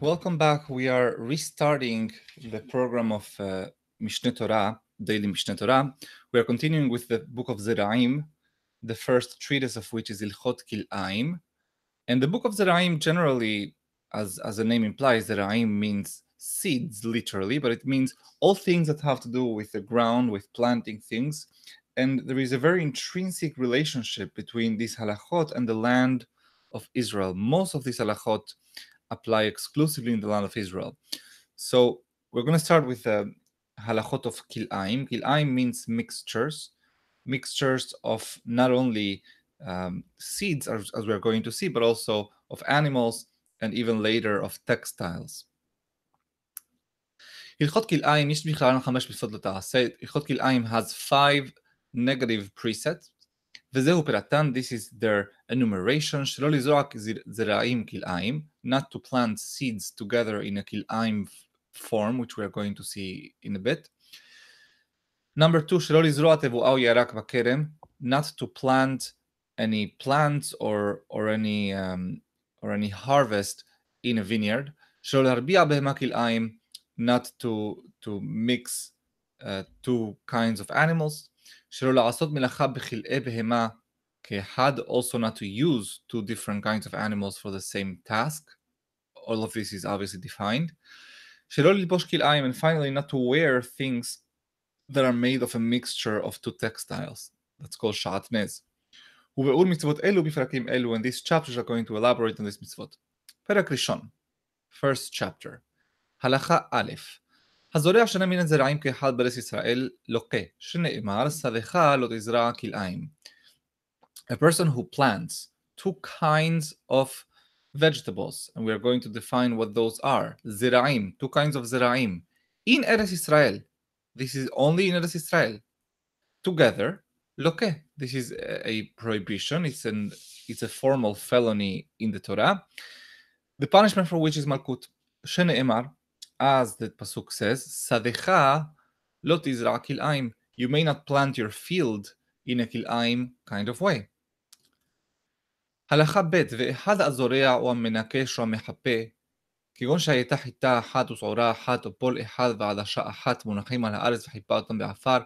Welcome back. We are restarting the program of uh, Mishneh Torah, Daily Mishneh Torah. We are continuing with the book of Zeraim, the first treatise of which is Ilchot Kil'aim. And the book of Zeraim generally, as, as the name implies, Zeraim means seeds, literally, but it means all things that have to do with the ground, with planting things. And there is a very intrinsic relationship between these halachot and the land of Israel. Most of these halachot apply exclusively in the land of Israel. So we're going to start with the halachot of kilaim. Kilaim means mixtures, mixtures of not only um, seeds, as, as we're going to see, but also of animals and even later of textiles. הלכות כלאיים, יש בכלל חמש מצוות לא תעשה, הלכות כלאיים has five negative precepts, וזהו פרטן, this is their enumeration, שלא לזרוק זרעים כלאיים, not to plant seeds together in a כלאיים form, which we are going to see in a bit. Number two, שלא לזרוע תבואה או ירק בכרם, not to plant any plants or, or any um, or any harvest in a vineyard. שלא להרביע בהמה כלאיים, not to, to mix uh, two kinds of animals. שלא לעשות מלאכה בכלאי בהמה כאחד, also not to use two different kinds of animals for the same task. All of this is obviously defined. שלא ללבוש כלאיים, and finally not to wear things that are made of a mixture of two textiles. That's called שעטנז. וביאור מצוות אלו בפרקים אלו, and these chapters are going to elaborate on these מצוות. פרק ראשון, first chapter, הלכה א', הזורע שנה מן הזרעים כאחד בארץ ישראל לוקה, שנאמר, שדך לא תזרע כלאיים. A person who plants two kinds of vegetables, and we are going to define what those are. Zira'im, two kinds of zira'im. In Eretz Israel, this is only in Eretz Israel. Together, loke, this is a prohibition. It's an it's a formal felony in the Torah. The punishment for which is malkut. Shene'emar, as the pasuk says, sadecha lo tizra kil'aim. You may not plant your field in a kil'aim kind of way. הלכה ב' ואחד הזורע או המנקש או המחפה, כגון שהייתה חיטה אחת ושעורה אחת או פול אחד ועדשה אחת מונחים על הארץ וחיפה אותם בעפר.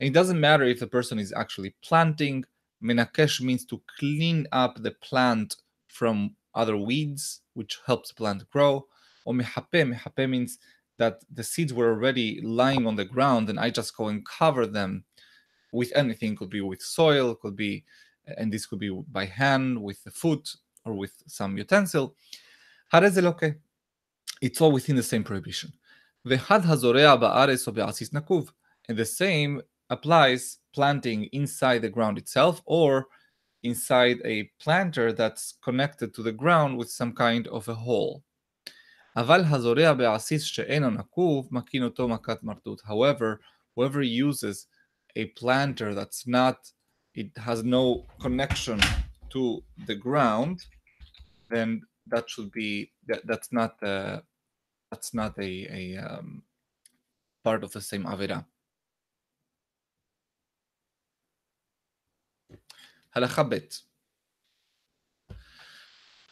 And it doesn't matter if the person is actually planting. Menakesh means to clean up the plant from other weeds, which helps the plant grow. or mehape, mehape means that the seeds were already lying on the ground and I just go and cover them with anything. Could be with soil, could be and this could be by hand with the foot or with some utensil. It's all within the same prohibition. And the same applies planting inside the ground itself or inside a planter that's connected to the ground with some kind of a hole. However, whoever uses a planter that's not it has no connection to the ground, then that should be that, that's not uh, that's not a, a um, part of the same avera. הלכה ב'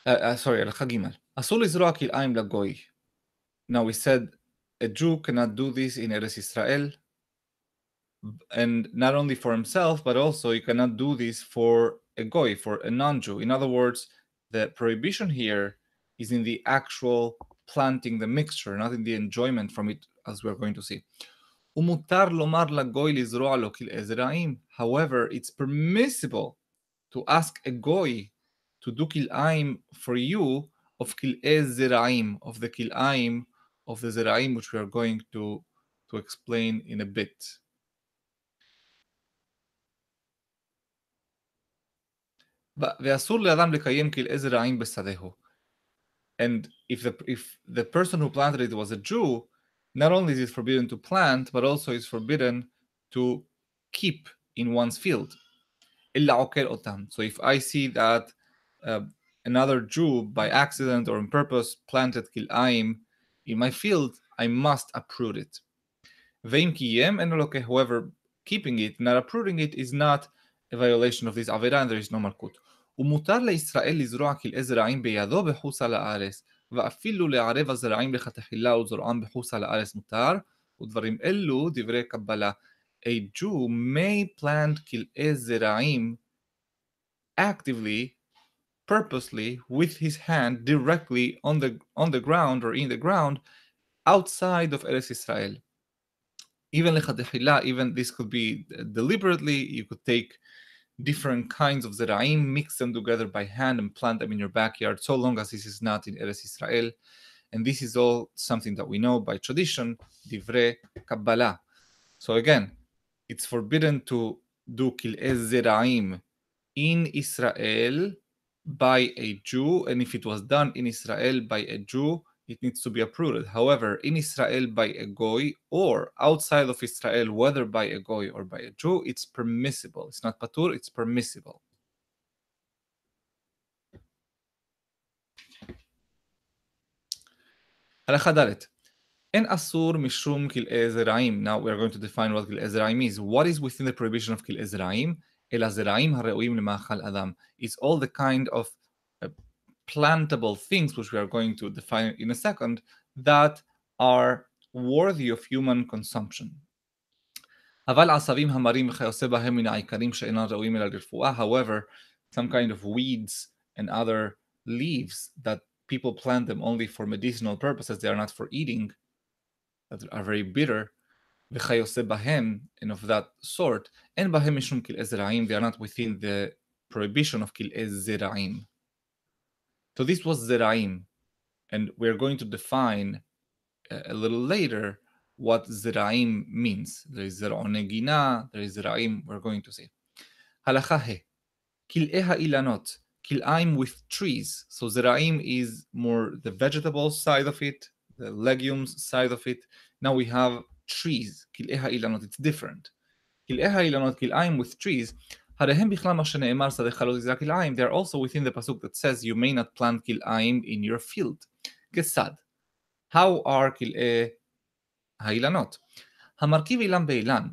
uh, uh, sorry, הלכה ג' אסור לזרוע כלאיים לגוי. Now we said a Jew cannot do this in Eretz Israel and not only for himself, but also you cannot do this for a goy, for a non-Jew. In other words, the prohibition here is in the actual planting the mixture, not in the enjoyment from it, as we're going to see. However, it's permissible to ask a goy to do kil'aim for you of kil'e zeraim, of the kil'aim of the zeraim, which we are going to, to explain in a bit. ואסור לאדם לקיים כלאי זרעים בשדהו. And if the, if the person who planted it was a Jew, not only is it forbidden to plant, but also is forbidden to keep in one's field. So if I see that uh, another Jew by accident or on purpose planted kil'aim in my field, I must uproot it. However, keeping it, not uprooting it, is not a violation of this Avera and there is no Malkut. ומותר לישראל לזרוע כלאי זרעים בידו בחוץ על הארץ, ואפילו לערב הזרעים לכתחילה ולזרועם בחוס על הארץ מותר, ודברים אלו דברי קבלה. A Jew may plant כלאי זרעים actively, purposely, with his hand directly on the, on the ground or in the ground outside of Eretz Israel. Even even this could be deliberately, you could take different kinds of zeraim, mix them together by hand and plant them in your backyard, so long as this is not in Eretz Israel. And this is all something that we know by tradition, divrei Kabbalah. So again, it's forbidden to do kil'ez zeraim in Israel by a Jew, and if it was done in Israel by a Jew, it needs to be uprooted. However, in Israel by a goy or outside of Israel, whether by a goy or by a Jew, it's permissible. It's not patur, it's permissible. הלכה ד' אין אסור משום כלאי זרעים. Now we are going to define what כלאי זרעים is. What is within the prohibition of כלאי זרעים? elazeraim hareuim lemachal adam. It's all the kind of uh, plantable things, which we are going to define in a second, that are worthy of human consumption. However, some kind of weeds and other leaves that people plant them only for medicinal purposes, they are not for eating, that are very bitter, וכיוצא בהם, and of that sort, אין בהם משום כלאי זרעים, they are not within the prohibition of כלאי זרעים. So this was zeraim, and we're going to define a little later what zeraim means. There is zera'on negina, there is zeraim, we're going to see. Halacha he, kil'e ha'ilanot, kil'aim with trees. So zeraim is more the vegetable side of it, the legumes side of it. Now we have trees, kil'e ha'ilanot, it's different. kil'e ha'ilanot, kil'aim with trees, הרי הם בכלל מה שנאמר שדך לא תזרע כלאיים, they are also within the pasuk that says you may not plant כלאיים in your field. כיצד? How are כלאי האילנות? המרכיב אילן באילן,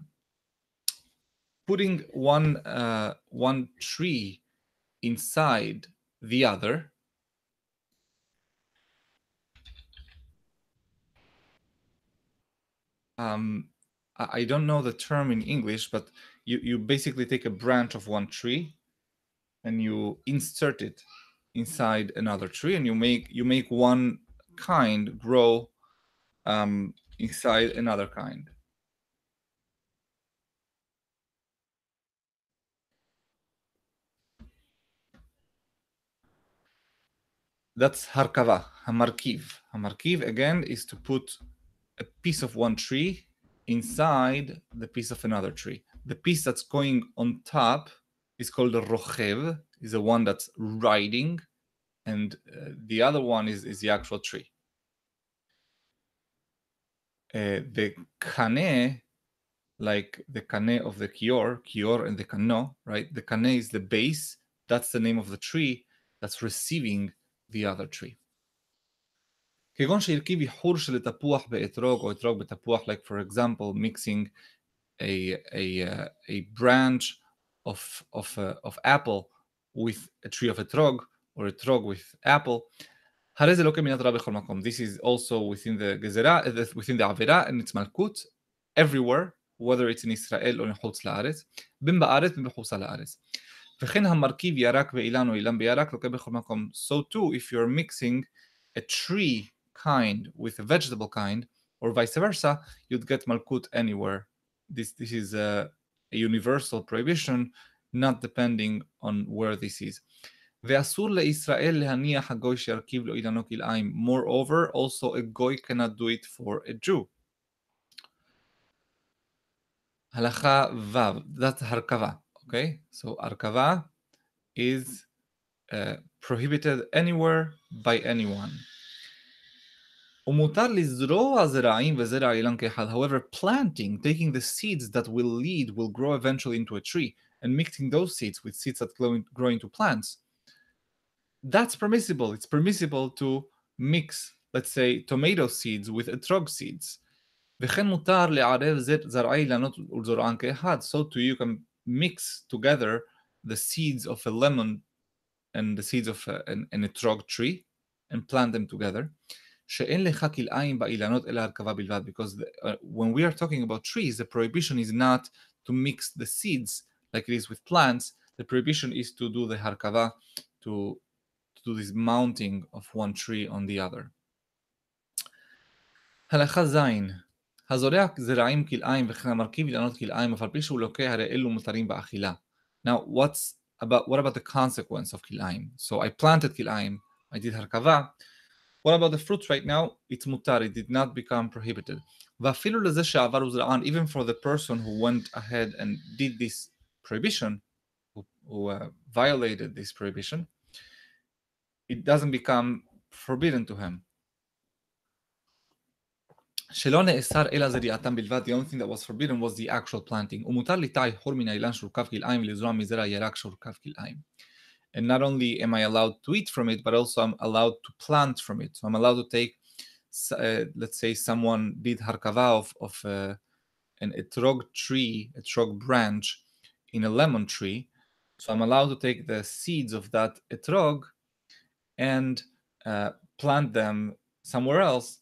putting one, uh, one tree inside the other, um, I don't know the term in English, but you, you basically take a branch of one tree and you insert it inside another tree and you make you make one kind grow um, inside another kind. That's harkava, hamarkiv. Hamarkiv again is to put a piece of one tree inside the piece of another tree. The piece that's going on top is called a rochev, is the one that's riding, and uh, the other one is, is the actual tree. Uh, the kane, like the kane of the kior, kior and the kano, right? The kane is the base, that's the name of the tree that's receiving the other tree. كيكونش يركي بيحورش for example mixing a branch uh, of apple with a tree of etrog, or etrog with apple هل هذا لو كان من اتراك بكل مكان this is also within the جزراء within the عفراء and it's malkut. everywhere whether it's in Israel or in Chutz La'aretz بين بأرض بين بحوص La'aretz וכן המרכיב ירק ואילן או אילן בירק לוקח בכל מקום. So too, if you're mixing a tree kind with a vegetable kind, or vice versa, you'd get malkut anywhere. This this is a, a universal prohibition, not depending on where this is. ואסור לישראל להניח הגוי שירכיב לו אילנו כלאיים. Moreover, also a goy cannot do it for a Jew. הלכה ו', that's הרכבה, okay? So הרכבה is uh, prohibited anywhere by anyone. ומותר לזרוע זרעים וזרע אילן כאחד. However, planting, taking the seeds that will lead, will grow eventually into a tree, and mixing those seeds with seeds that grow, grow into plants, that's permissible. It's permissible to mix, let's say, tomato seeds with etrog seeds. וכן מותר לערב זרעי אילנות ולזורען כאחד. So too you can mix together the seeds of a lemon and the seeds of a, an, an etrog tree and plant them together. שאין לך כלאיים באילנות אלא הרכבה בלבד, because the, uh, when we are talking about trees, the prohibition is not to mix the seeds like it is with plants, the prohibition is to do the harkava, to, to do this mounting of one tree on the other. הלכה ז' הזורע זרעים כלאיים וכן המרכיב אילנות כלאיים, אף על פי שהוא לוקה, הרי אלו מותרים באכילה. Now, what's about, what about the consequence of כלאיים? So I planted כלאיים, I did הרכבה, what about the fruit right now? It's mutar, it did not become prohibited. ואפילו לזה שעבר וזרען, even for the person who went ahead and did this prohibition, who, who uh, violated this prohibition, it doesn't become forbidden to him. שלא נאסר אלא זריעתם בלבד, the only thing that was forbidden was the actual planting. ומותר ליטאי חור מן האילן שהורכב כלאיים ולזרוע מזרע ירק שהורכב כלאיים. And not only am I allowed to eat from it, but also I'm allowed to plant from it. So I'm allowed to take, uh, let's say, someone did harkava of, of uh, an etrog tree, etrog branch in a lemon tree. So I'm allowed to take the seeds of that etrog and uh, plant them somewhere else,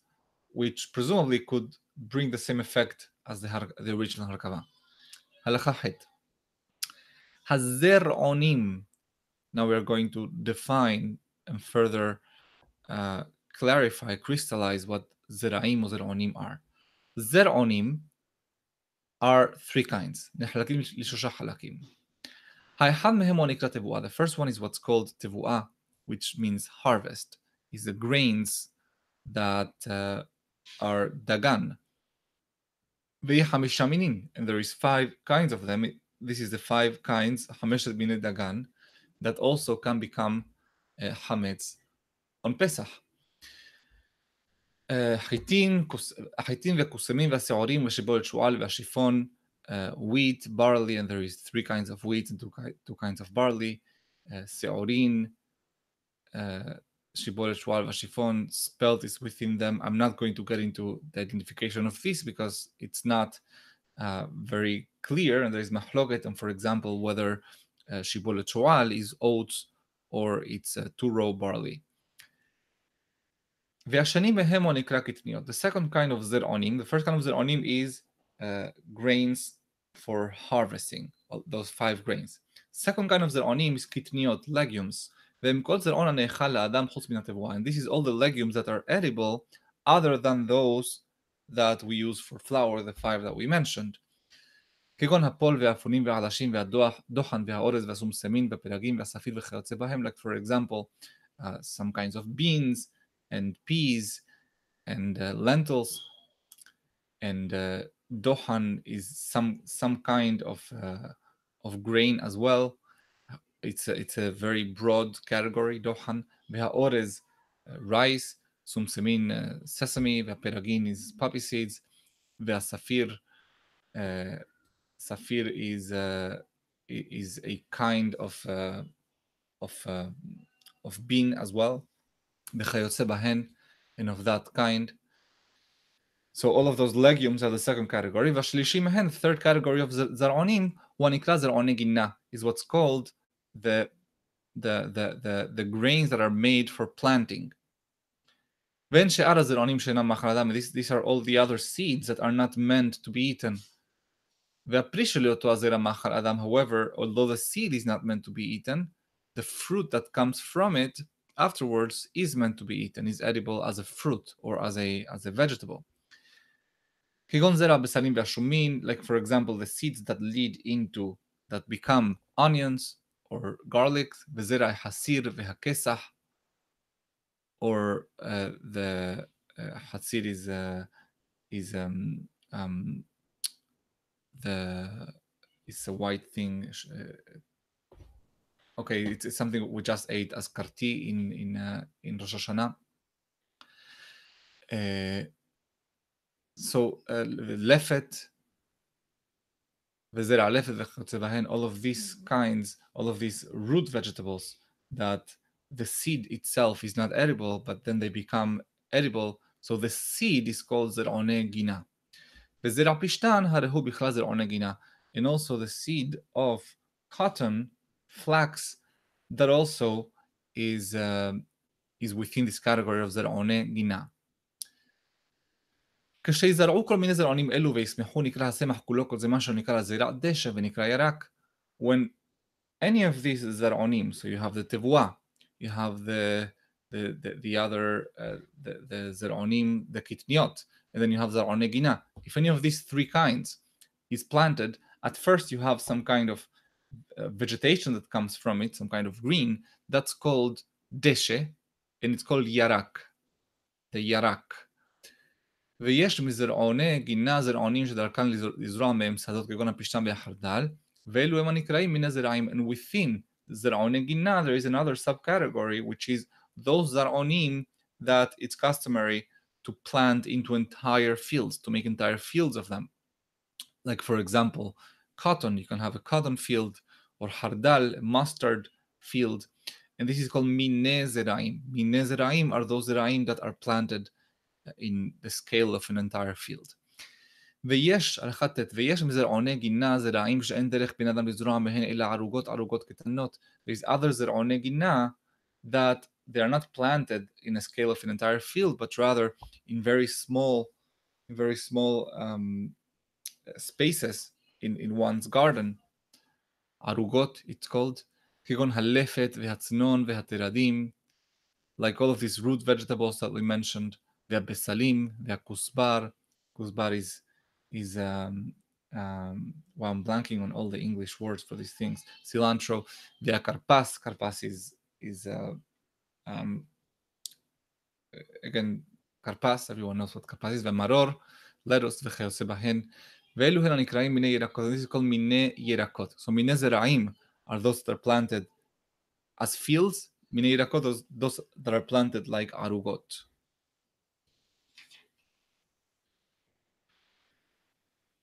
which presumably could bring the same effect as the, har- the original harkava. Halacha. Hazer onim now we are going to define and further uh, clarify, crystallize what zera'im or zer'onim are. Zer'onim are three kinds. The first one is what's called tevu'ah, which means harvest. Is the grains that uh, are dagan. And there is five kinds of them. This is the five kinds, dagan, that also can become uh, hametz on Pesach. חיטין, החיטין והכוסמים והשעורים ושיבולת שועל והשיפון, wheat, barley, and there is three kinds of wheat and two, two kinds of barley, שעורים, שיבולת שועל והשיפון, spelt is within them. I'm not going to get into the identification of this because it's not uh, very clear and there is mahloket, and for example, whether uh, toal is oats or it's uh, two-row barley. The second kind of zeronim, the first kind of zeronim is uh, grains for harvesting, those five grains. Second kind of zeronim is kitniot, legumes. And this is all the legumes that are edible other than those that we use for flour, the five that we mentioned. כגון הפול והאפונים והעדשים והדוחן והאורז והסומסמין והפלגים והספיר וכיוצא בהם, like for example, uh, some kinds of beans and peas and uh, lentils and uh, dohan is some some kind of uh, of grain as well. It's a, it's a very broad category, dohan. והאורז, uh, rice, סומסמין, uh, sesame, והפלגין is poppy seeds, והספיר, uh, Safir is uh, is a kind of uh, of uh, of bean as well, bahen, and of that kind. So all of those legumes are the second category. Vashlishi mahen, third category of zaronim, is what's called the, the the the the grains that are made for planting. These, these are all the other seeds that are not meant to be eaten. Adam. However, although the seed is not meant to be eaten, the fruit that comes from it afterwards is meant to be eaten, is edible as a fruit or as a as a vegetable. like for example, the seeds that lead into that become onions or garlic, hasir or uh, the uh, hasir is uh, is um, um, the it's a white thing. Uh, okay, it's, it's something we just ate as karti in in uh, in Rosh Hashanah. Uh, so uh, lefet, all of these mm-hmm. kinds, all of these root vegetables that the seed itself is not edible, but then they become edible. So the seed is called zeronegina. And also the seed of cotton, flax, that also is uh, is within this category of זרעוני גינה. כשיזרעו כל מיני זרעונים אלו וישמחו נקרא הסמח כולו כל זה מה שנקרא זרע דשא ונקרא ירק. When any of these זרעונים, so you have the תבואה, you have the, the, the, the other, uh, the, the זרעונים, the קטניות, and then you have זרעוני גינה. If any of these three kinds is planted, at first you have some kind of uh, vegetation that comes from it, some kind of green, that's called deshe, and it's called yarak, the yarak. ויש מזרעוני גינה זרעונים שדרכן לזרוע מהם שדות כגון הפשתן והחרדל, ואלו הם הנקראים מן הזרעים, and within זרעוני גינה there is another subcategory which is those זרעונים that it's customary to plant into entire fields, to make entire fields of them. Like for example, cotton, you can have a cotton field, or hardal, mustard field, and this is called minne zeraim. Minne zeraim are those zeraim that are planted in the scale of an entire field. ויש, עריכת ט', ויש מזרעוני גינה זרעים שאין דרך בן אדם לזרוע מהן אלא ערוגות ערוגות קטנות. There is other זרעוני גינה that they are not planted in a scale of an entire field, but rather in very small, very small um, spaces in, in one's garden. Arugot, it's called. Halefet, vehatznon, vehateradim. Like all of these root vegetables that we mentioned, the are the kusbar. Kusbar is, is um, um, well, I'm blanking on all the English words for these things. Cilantro, the are carpas. Carpas is is uh, um, again, כרפס, everyone knows what כרפס is, ומרור, lettuce וכיוצא בהן, ואלו הן הנקראים מיני ירקות, this is called מיני ירקות. So מיני זרעים are those that are planted as fields, מיני ירקות, those, those that are planted like ערוגות.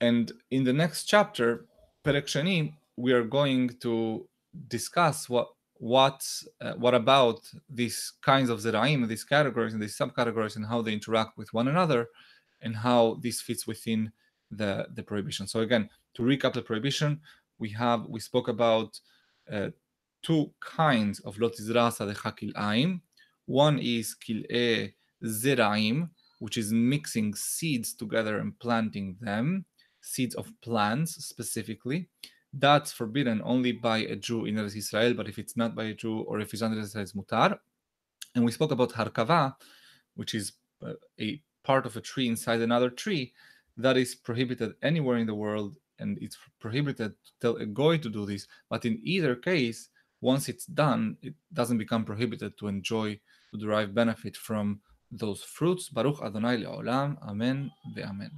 And in the next chapter, פרק שני, we are going to discuss what what uh, what about these kinds of zeraim, these categories and these subcategories, and how they interact with one another, and how this fits within the the prohibition. So again, to recap the prohibition, we have we spoke about uh, two kinds of lo tizrasa kil'aim. One is kil'e zeraim, which is mixing seeds together and planting them, seeds of plants specifically. That's forbidden only by a Jew in Eretz Israel, but if it's not by a Jew or if it's under Israel, it's mutar. And we spoke about harkava, which is uh, a part of a tree inside another tree that is prohibited anywhere in the world, and it's prohibited to tell a goy to do this. But in either case, once it's done, it doesn't become prohibited to enjoy, to derive benefit from those fruits. Baruch Adonai le'olam. Amen ve'amen.